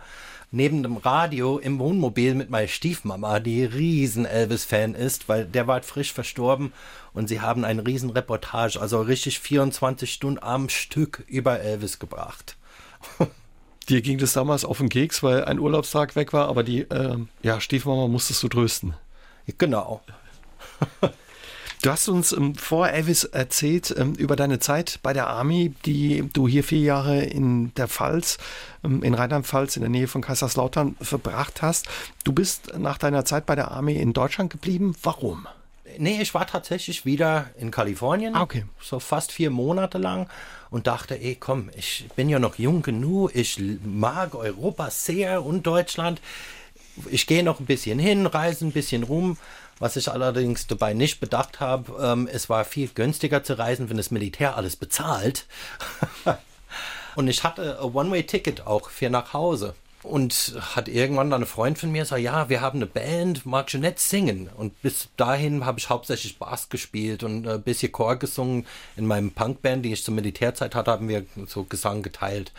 S3: neben dem Radio im Wohnmobil mit meiner Stiefmama, die riesen Elvis-Fan ist, weil der war frisch verstorben und sie haben ein riesen Reportage, also richtig 24 Stunden am Stück über Elvis gebracht. [laughs]
S2: Dir ging das damals auf den Keks, weil ein Urlaubstag weg war, aber die äh, ja, Stiefmama musstest du trösten.
S3: Genau. [laughs]
S2: Du hast uns ähm, vor Elvis erzählt ähm, über deine Zeit bei der Army, die du hier vier Jahre in der Pfalz, ähm, in Rheinland-Pfalz in der Nähe von Kaiserslautern verbracht hast. Du bist nach deiner Zeit bei der Army in Deutschland geblieben. Warum?
S3: Nee, ich war tatsächlich wieder in Kalifornien.
S2: Ah, okay.
S3: So fast vier Monate lang und dachte, ey, komm, ich bin ja noch jung genug, ich mag Europa sehr und Deutschland. Ich gehe noch ein bisschen hin, reise ein bisschen rum. Was ich allerdings dabei nicht bedacht habe, ähm, es war viel günstiger zu reisen, wenn das Militär alles bezahlt. [laughs] und ich hatte ein One-Way-Ticket auch für nach Hause. Und hat irgendwann dann ein Freund von mir gesagt, ja, wir haben eine Band, mag schon nicht singen. Und bis dahin habe ich hauptsächlich Bass gespielt und ein bisschen Chor gesungen. In meinem Punkband, die ich zur Militärzeit hatte, haben wir so Gesang geteilt.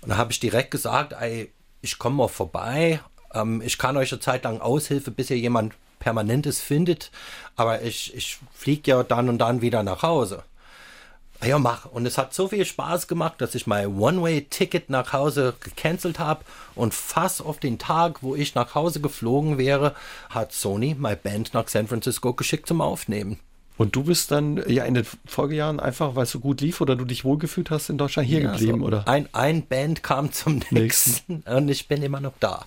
S3: Und da habe ich direkt gesagt, ey, ich komme mal vorbei. Ähm, ich kann euch eine Zeit lang Aushilfe, bis ihr jemand Permanentes findet. Aber ich, ich fliege ja dann und dann wieder nach Hause. Ja, mach. Und es hat so viel Spaß gemacht, dass ich mein One-Way-Ticket nach Hause gecancelt habe. Und fast auf den Tag, wo ich nach Hause geflogen wäre, hat Sony meine Band nach San Francisco geschickt zum Aufnehmen.
S2: Und du bist dann ja in den Folgejahren einfach, weil es so gut lief oder du dich wohlgefühlt hast, in Deutschland hier ja, geblieben, so oder?
S3: Ein, ein Band kam zum nächsten [laughs] und ich bin immer noch da.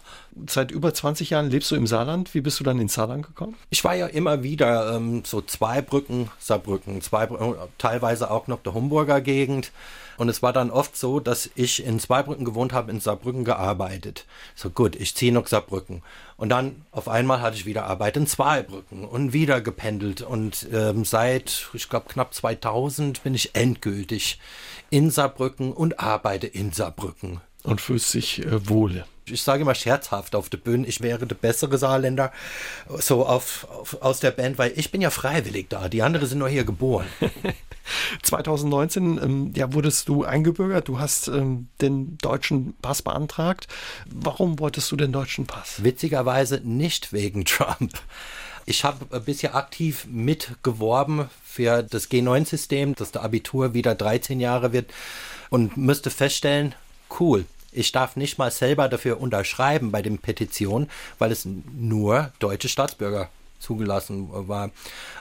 S2: Seit über 20 Jahren lebst du im Saarland. Wie bist du dann ins Saarland gekommen?
S3: Ich war ja immer wieder ähm, so Zweibrücken, Saarbrücken, Zweibrücken, teilweise auch noch der Homburger Gegend. Und es war dann oft so, dass ich in Zweibrücken gewohnt habe, in Saarbrücken gearbeitet. So gut, ich ziehe noch Saarbrücken. Und dann auf einmal hatte ich wieder Arbeit in Zweibrücken und wieder gependelt. Und ähm, seit, ich glaube, knapp 2000 bin ich endgültig in Saarbrücken und arbeite in Saarbrücken.
S2: Und fühlst sich äh, wohl
S3: ich sage immer scherzhaft auf der Bühne, ich wäre der bessere Saarländer so auf, auf, aus der Band, weil ich bin ja freiwillig da, die anderen sind nur hier geboren. [laughs]
S2: 2019 ähm, ja, wurdest du eingebürgert, du hast ähm, den deutschen Pass beantragt. Warum wolltest du den deutschen Pass?
S3: Witzigerweise nicht wegen Trump. Ich habe bisher aktiv mitgeworben für das G9-System, dass der Abitur wieder 13 Jahre wird und müsste feststellen, cool, ich darf nicht mal selber dafür unterschreiben bei den Petitionen, weil es nur deutsche Staatsbürger zugelassen war.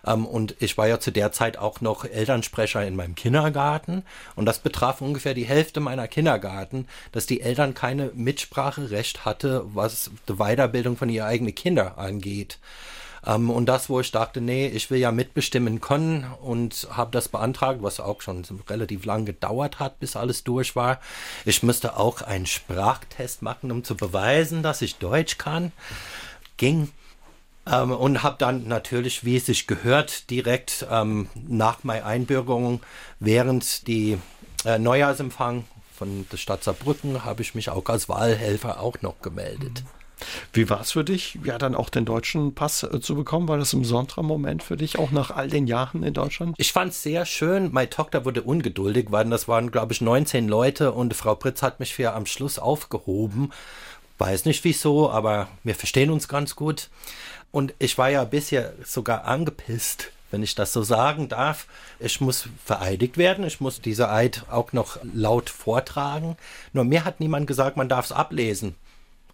S3: Ähm, und ich war ja zu der Zeit auch noch Elternsprecher in meinem Kindergarten. Und das betraf ungefähr die Hälfte meiner Kindergarten, dass die Eltern keine Mitspracherecht hatte, was die Weiterbildung von ihren eigenen Kindern angeht. Ähm, und das, wo ich dachte, nee, ich will ja mitbestimmen können und habe das beantragt, was auch schon relativ lang gedauert hat, bis alles durch war. Ich müsste auch einen Sprachtest machen, um zu beweisen, dass ich Deutsch kann. Ging ähm, und habe dann natürlich, wie es sich gehört, direkt ähm, nach meiner Einbürgerung während die äh, Neujahrsempfang von der Stadt Saarbrücken habe ich mich auch als Wahlhelfer auch noch gemeldet.
S2: Wie war es für dich, ja dann auch den deutschen Pass äh, zu bekommen? War das ein besonderer Moment für dich, auch nach all den Jahren in Deutschland?
S3: Ich fand es sehr schön. Meine Tochter wurde ungeduldig, weil das waren, glaube ich, 19 Leute und Frau Pritz hat mich für am Schluss aufgehoben. Weiß nicht wieso, aber wir verstehen uns ganz gut. Und ich war ja bisher sogar angepisst, wenn ich das so sagen darf. Ich muss vereidigt werden, ich muss diese Eid auch noch laut vortragen. Nur mir hat niemand gesagt, man darf es ablesen.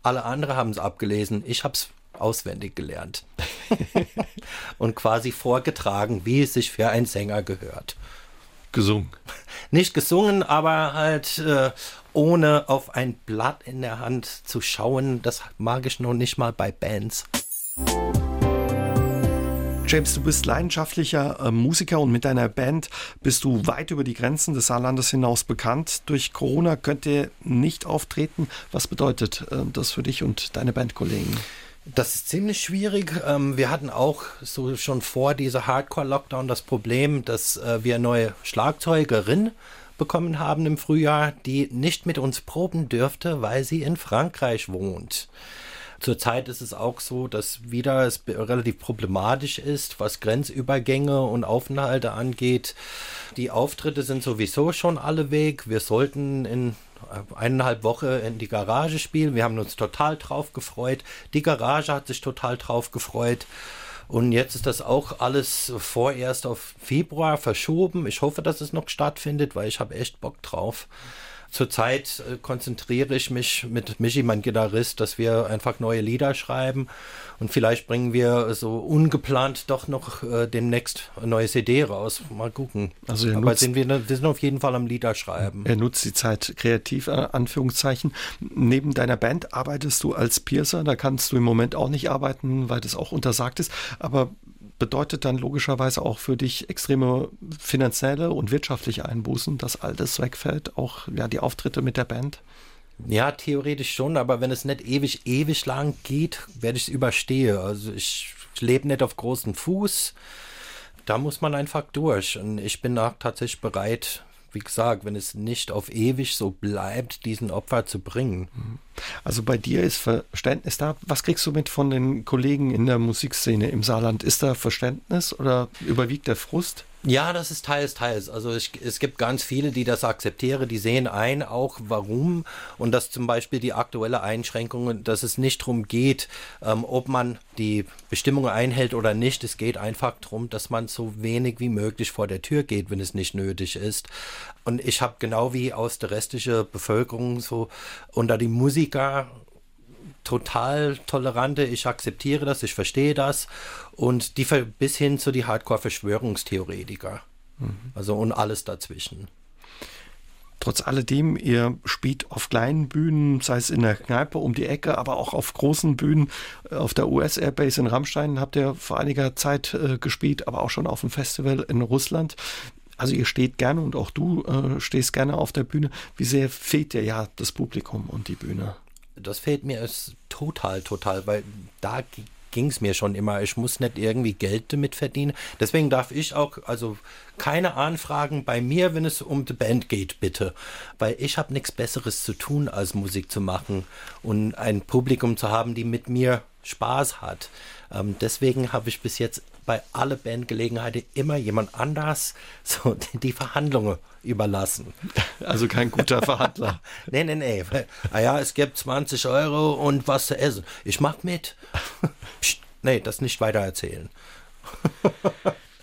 S3: Alle anderen haben es abgelesen. Ich habe es auswendig gelernt. [laughs] und quasi vorgetragen, wie es sich für einen Sänger gehört.
S2: Gesungen.
S3: Nicht gesungen, aber halt äh, ohne auf ein Blatt in der Hand zu schauen. Das mag ich noch nicht mal bei Bands.
S2: James, du bist leidenschaftlicher äh, Musiker und mit deiner Band bist du weit über die Grenzen des Saarlandes hinaus bekannt. Durch Corona könnt ihr nicht auftreten. Was bedeutet äh, das für dich und deine Bandkollegen?
S3: Das ist ziemlich schwierig. Ähm, wir hatten auch so schon vor dieser Hardcore-Lockdown das Problem, dass äh, wir neue Schlagzeugerin bekommen haben im Frühjahr, die nicht mit uns proben dürfte, weil sie in Frankreich wohnt. Zurzeit ist es auch so, dass wieder es relativ problematisch ist, was Grenzübergänge und Aufenthalte angeht. Die Auftritte sind sowieso schon alle weg. Wir sollten in eineinhalb Woche in die Garage spielen. Wir haben uns total drauf gefreut. Die Garage hat sich total drauf gefreut. Und jetzt ist das auch alles vorerst auf Februar verschoben. Ich hoffe, dass es noch stattfindet, weil ich habe echt Bock drauf. Zurzeit äh, konzentriere ich mich mit Michi, mein Gitarrist, dass wir einfach neue Lieder schreiben und vielleicht bringen wir so ungeplant doch noch äh, demnächst eine neue CD raus. Mal gucken. Also Aber nutzt, sind wir, wir sind auf jeden Fall am Lieder schreiben.
S2: Er nutzt die Zeit kreativ, äh, Anführungszeichen. Neben deiner Band arbeitest du als Piercer. Da kannst du im Moment auch nicht arbeiten, weil das auch untersagt ist. Aber bedeutet dann logischerweise auch für dich extreme finanzielle und wirtschaftliche Einbußen, dass all das wegfällt, auch ja, die Auftritte mit der Band?
S3: Ja, theoretisch schon, aber wenn es nicht ewig, ewig lang geht, werde ich es überstehen. Also ich, lebe nicht auf großen Fuß. Da muss man einfach durch. Und ich bin auch tatsächlich bereit, wie gesagt, wenn es nicht auf ewig so bleibt, diesen Opfer zu bringen.
S2: Also bei dir ist Verständnis da. Was kriegst du mit von den Kollegen in der Musikszene im Saarland? Ist da Verständnis oder überwiegt der Frust?
S3: Ja, das ist teils, teils. Also ich, es gibt ganz viele, die das akzeptieren, die sehen ein auch warum und dass zum Beispiel die aktuelle Einschränkung, dass es nicht darum geht, ähm, ob man die Bestimmungen einhält oder nicht. Es geht einfach darum, dass man so wenig wie möglich vor der Tür geht, wenn es nicht nötig ist. Und ich habe genau wie aus der restlichen Bevölkerung so unter die Musiker total tolerante, ich akzeptiere das, ich verstehe das und die bis hin zu die Hardcore-Verschwörungstheoretiker. Mhm. Also und alles dazwischen.
S2: Trotz alledem, ihr spielt auf kleinen Bühnen, sei es in der Kneipe um die Ecke, aber auch auf großen Bühnen. Auf der US Airbase in Rammstein habt ihr vor einiger Zeit äh, gespielt, aber auch schon auf dem Festival in Russland. Also ihr steht gerne und auch du äh, stehst gerne auf der Bühne. Wie sehr fehlt dir ja das Publikum und die Bühne?
S3: Das fehlt mir ist total, total, weil da ging es mir schon immer. Ich muss nicht irgendwie Geld damit verdienen. Deswegen darf ich auch, also keine Anfragen bei mir, wenn es um die Band geht, bitte. Weil ich habe nichts Besseres zu tun, als Musik zu machen und ein Publikum zu haben, die mit mir Spaß hat. Ähm, deswegen habe ich bis jetzt bei alle Bandgelegenheiten immer jemand anders [laughs] so die Verhandlungen überlassen.
S2: Also kein guter [laughs] Verhandler.
S3: nee, nee, nee. Ah ja, es gibt 20 Euro und was zu essen. Ich mach mit. [laughs] Psst, nee, das nicht weiter erzählen.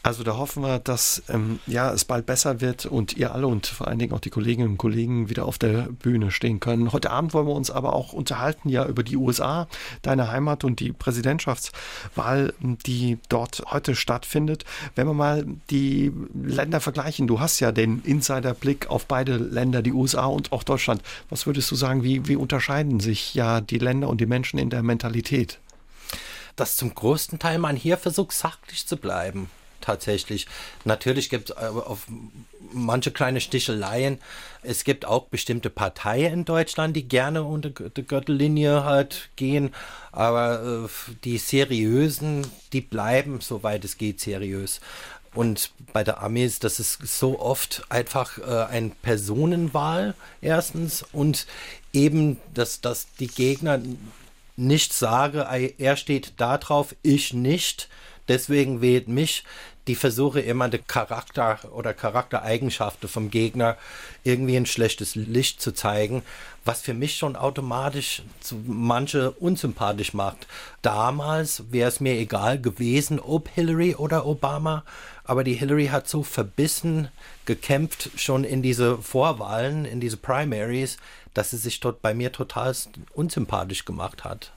S2: Also da hoffen wir, dass ähm, ja, es bald besser wird und ihr alle und vor allen Dingen auch die Kolleginnen und Kollegen wieder auf der Bühne stehen können. Heute Abend wollen wir uns aber auch unterhalten ja über die USA, deine Heimat und die Präsidentschaftswahl, die dort heute stattfindet. Wenn wir mal die Länder vergleichen, du hast ja den Insiderblick auf beide Länder, die USA und auch Deutschland. Was würdest du sagen, wie, wie unterscheiden sich ja die Länder und die Menschen in der Mentalität?
S3: dass zum größten Teil man hier versucht, sachlich zu bleiben tatsächlich. Natürlich gibt es auf manche kleine Sticheleien. Es gibt auch bestimmte Parteien in Deutschland, die gerne unter die Gürtellinie halt gehen, aber äh, die seriösen, die bleiben, soweit es geht, seriös. Und bei der Amis, das ist so oft einfach äh, ein Personenwahl erstens und eben, dass, dass die Gegner nicht sagen, er steht da drauf, ich nicht, deswegen wählt mich die versuche immer den Charakter oder Charaktereigenschaften vom Gegner irgendwie ein schlechtes Licht zu zeigen, was für mich schon automatisch manche unsympathisch macht. Damals wäre es mir egal gewesen, ob Hillary oder Obama, aber die Hillary hat so verbissen gekämpft schon in diese Vorwahlen, in diese Primaries, dass sie sich dort bei mir total unsympathisch gemacht hat.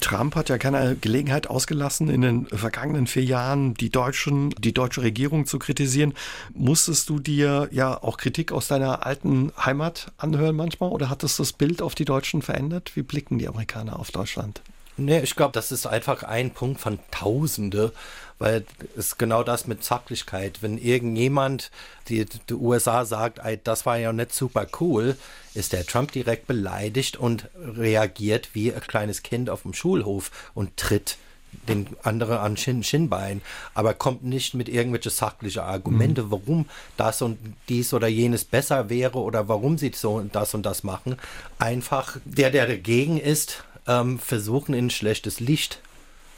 S2: Trump hat ja keine Gelegenheit ausgelassen, in den vergangenen vier Jahren die Deutschen, die deutsche Regierung zu kritisieren. Musstest du dir ja auch Kritik aus deiner alten Heimat anhören manchmal oder hat es das Bild auf die Deutschen verändert? Wie blicken die Amerikaner auf Deutschland?
S3: Nee, ich glaube, das ist einfach ein Punkt von Tausende, weil es genau das mit Sachlichkeit. Wenn irgendjemand die, die USA sagt, ey, das war ja nicht super cool, ist der Trump direkt beleidigt und reagiert wie ein kleines Kind auf dem Schulhof und tritt den anderen an Shin Schienbein, aber kommt nicht mit irgendwelche sachliche Argumente, mhm. warum das und dies oder jenes besser wäre oder warum sie so und das und das machen. Einfach der, der dagegen ist, ähm, versuchen, in schlechtes Licht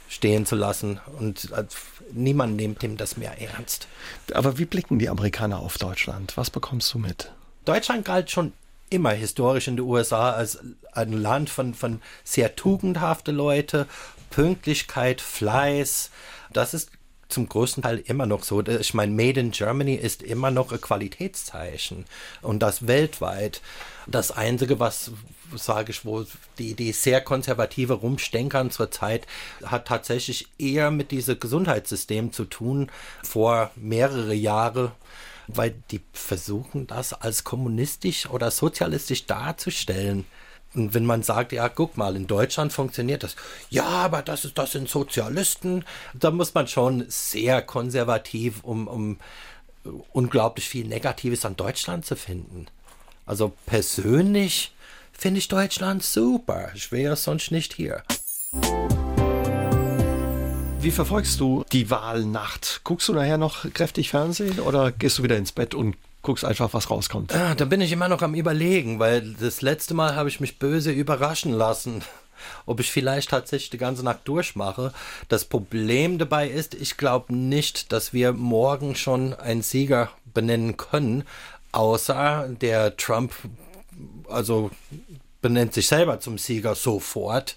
S3: stehen zu lassen und äh, niemand nimmt ihm das mehr ernst.
S2: Aber wie blicken die Amerikaner auf Deutschland? Was bekommst du mit?
S3: Deutschland galt schon immer historisch in den USA als ein Land von, von sehr tugendhafte Leute, Pünktlichkeit, Fleiß. Das ist zum größten Teil immer noch so. Ich meine, Made in Germany ist immer noch ein Qualitätszeichen und das weltweit. Das Einzige, was, sage ich wohl, die, die sehr konservative Rumstenkern zurzeit hat tatsächlich eher mit diesem Gesundheitssystem zu tun, vor mehrere Jahre, weil die versuchen, das als kommunistisch oder sozialistisch darzustellen. Und wenn man sagt, ja, guck mal, in Deutschland funktioniert das, ja, aber das ist, das sind Sozialisten, da muss man schon sehr konservativ, um, um unglaublich viel Negatives an Deutschland zu finden. Also persönlich finde ich Deutschland super. Ich wäre sonst nicht hier.
S2: Wie verfolgst du die Wahlnacht? Guckst du nachher noch kräftig Fernsehen oder gehst du wieder ins Bett und guckst einfach, was rauskommt?
S3: Ah, da bin ich immer noch am Überlegen, weil das letzte Mal habe ich mich böse überraschen lassen [laughs] ob ich vielleicht tatsächlich die ganze Nacht durchmache. Das Problem dabei ist, ich glaube nicht, dass wir morgen schon einen Sieger benennen können, außer der Trump, also benennt sich selber zum Sieger sofort.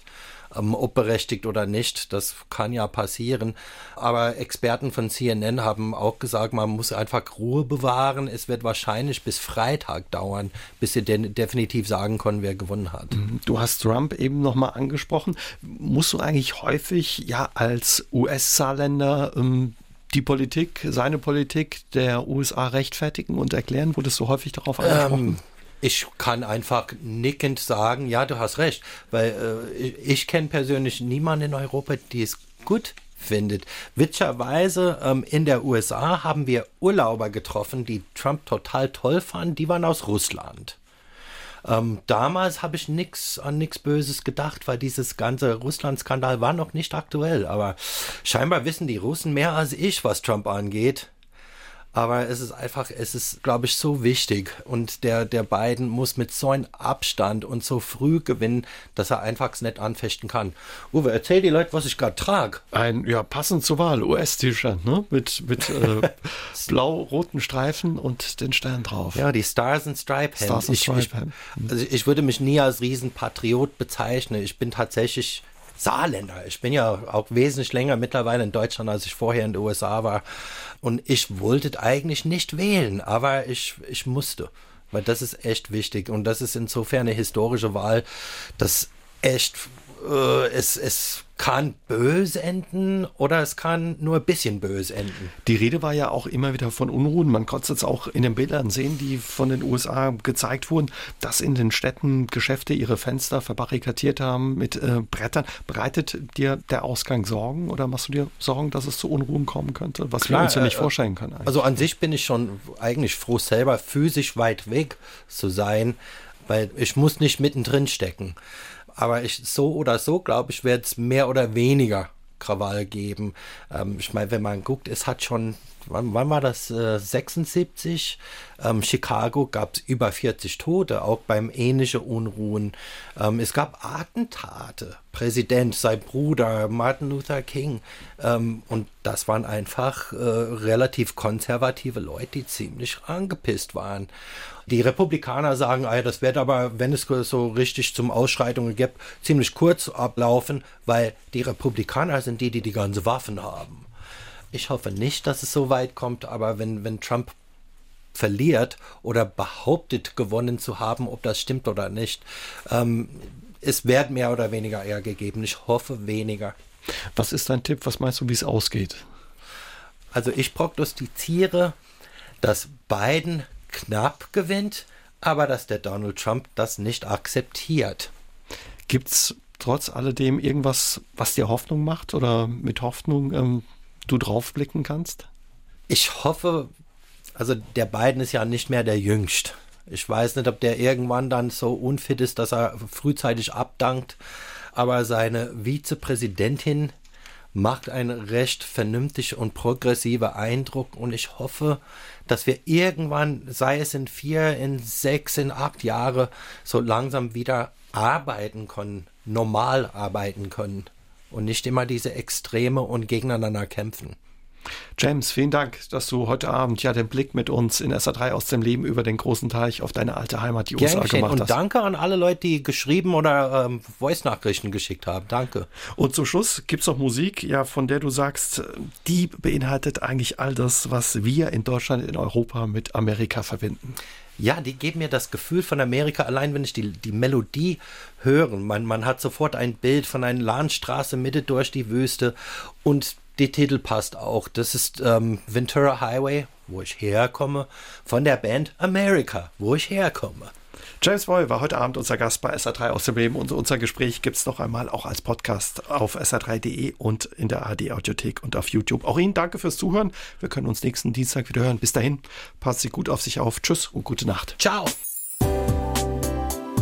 S3: Ähm, ob berechtigt oder nicht, das kann ja passieren. Aber Experten von CNN haben auch gesagt, man muss einfach Ruhe bewahren. Es wird wahrscheinlich bis Freitag dauern, bis sie denn definitiv sagen können, wer gewonnen hat. Mhm.
S2: Du hast Trump eben nochmal angesprochen. Musst du eigentlich häufig ja als US-Saarländer ähm, die Politik, seine Politik der USA rechtfertigen und erklären? Wurdest du häufig darauf ähm, angesprochen? Ähm,
S3: ich kann einfach nickend sagen, ja, du hast recht, weil äh, ich, ich kenne persönlich niemanden in Europa, die es gut findet. Witzigerweise ähm, in der USA haben wir Urlauber getroffen, die Trump total toll fanden, die waren aus Russland. Ähm, damals habe ich nix an nichts Böses gedacht, weil dieses ganze Russland-Skandal war noch nicht aktuell. Aber scheinbar wissen die Russen mehr als ich, was Trump angeht. Aber es ist einfach, es ist, glaube ich, so wichtig. Und der, der beiden muss mit so einem Abstand und so früh gewinnen, dass er einfach es nicht anfechten kann. Uwe, erzähl die Leute, was ich gerade trage.
S2: Ein, ja, passend zur Wahl, US-T-Shirt, ne? Mit, mit äh, [laughs] blau-roten Streifen und den Stern drauf.
S3: Ja, die Stars and Stripe Hemd. Stars and Stripe ich, ich, also ich würde mich nie als Riesenpatriot bezeichnen. Ich bin tatsächlich Saarländer. Ich bin ja auch wesentlich länger mittlerweile in Deutschland, als ich vorher in den USA war. Und ich wollte eigentlich nicht wählen, aber ich, ich musste. Weil das ist echt wichtig. Und das ist insofern eine historische Wahl, dass echt, äh, es, es kann böse enden oder es kann nur ein bisschen böse enden.
S2: Die Rede war ja auch immer wieder von Unruhen. Man konnte es auch in den Bildern sehen, die von den USA gezeigt wurden, dass in den Städten Geschäfte ihre Fenster verbarrikadiert haben mit äh, Brettern. Bereitet dir der Ausgang Sorgen oder machst du dir Sorgen, dass es zu Unruhen kommen könnte, was Klar, wir uns ja nicht äh, vorstellen können?
S3: Eigentlich. Also an sich bin ich schon eigentlich froh, selber physisch weit weg zu sein, weil ich muss nicht mittendrin stecken. Aber ich, so oder so, glaube ich, wird es mehr oder weniger Krawall geben. Ähm, ich meine, wenn man guckt, es hat schon, wann, wann war das? Äh, 76? Ähm, Chicago gab es über 40 Tote, auch beim ähnlichen Unruhen. Ähm, es gab Attentate. Präsident, sein Bruder, Martin Luther King. Ähm, und das waren einfach äh, relativ konservative Leute, die ziemlich angepisst waren. Die Republikaner sagen, ah, das wird aber, wenn es so richtig zum Ausschreitungen gibt, ziemlich kurz ablaufen, weil die Republikaner sind die, die die ganze Waffen haben. Ich hoffe nicht, dass es so weit kommt, aber wenn, wenn Trump verliert oder behauptet gewonnen zu haben, ob das stimmt oder nicht, ähm, es wird mehr oder weniger eher gegeben. Ich hoffe weniger.
S2: Was ist dein Tipp? Was meinst du, wie es ausgeht?
S3: Also ich prognostiziere, dass Biden knapp gewinnt, aber dass der Donald Trump das nicht akzeptiert.
S2: Gibt es trotz alledem irgendwas, was dir Hoffnung macht oder mit Hoffnung ähm, du draufblicken kannst?
S3: Ich hoffe, also der Biden ist ja nicht mehr der Jüngst. Ich weiß nicht, ob der irgendwann dann so unfit ist, dass er frühzeitig abdankt, aber seine Vizepräsidentin macht einen recht vernünftig und progressiver Eindruck und ich hoffe, dass wir irgendwann, sei es in vier, in sechs, in acht Jahre, so langsam wieder arbeiten können, normal arbeiten können und nicht immer diese Extreme und gegeneinander kämpfen.
S2: James, vielen Dank, dass du heute Abend ja den Blick mit uns in SA3 aus dem Leben über den großen Teich auf deine alte Heimat, die USA, gemacht
S3: hast. Und danke an alle Leute, die geschrieben oder ähm, Voice-Nachrichten geschickt haben. Danke.
S2: Und zum Schluss gibt es noch Musik, ja, von der du sagst, die beinhaltet eigentlich all das, was wir in Deutschland, in Europa mit Amerika verbinden.
S3: Ja, die geben mir das Gefühl von Amerika, allein wenn ich die, die Melodie höre. Man, man hat sofort ein Bild von einer Landstraße Mitte durch die Wüste und die Titel passt auch. Das ist ähm, Ventura Highway, wo ich herkomme, von der Band America, wo ich herkomme.
S2: James Boy war heute Abend unser Gast bei SA3 aus dem Leben und unser Gespräch gibt es noch einmal auch als Podcast auf sa3.de und in der AD Audiothek und auf YouTube. Auch Ihnen danke fürs Zuhören. Wir können uns nächsten Dienstag wieder hören. Bis dahin, passen Sie gut auf sich auf. Tschüss und gute Nacht.
S3: Ciao.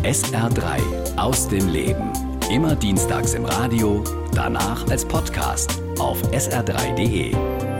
S1: SR3 aus dem Leben. Immer dienstags im Radio, danach als Podcast auf sr3.de.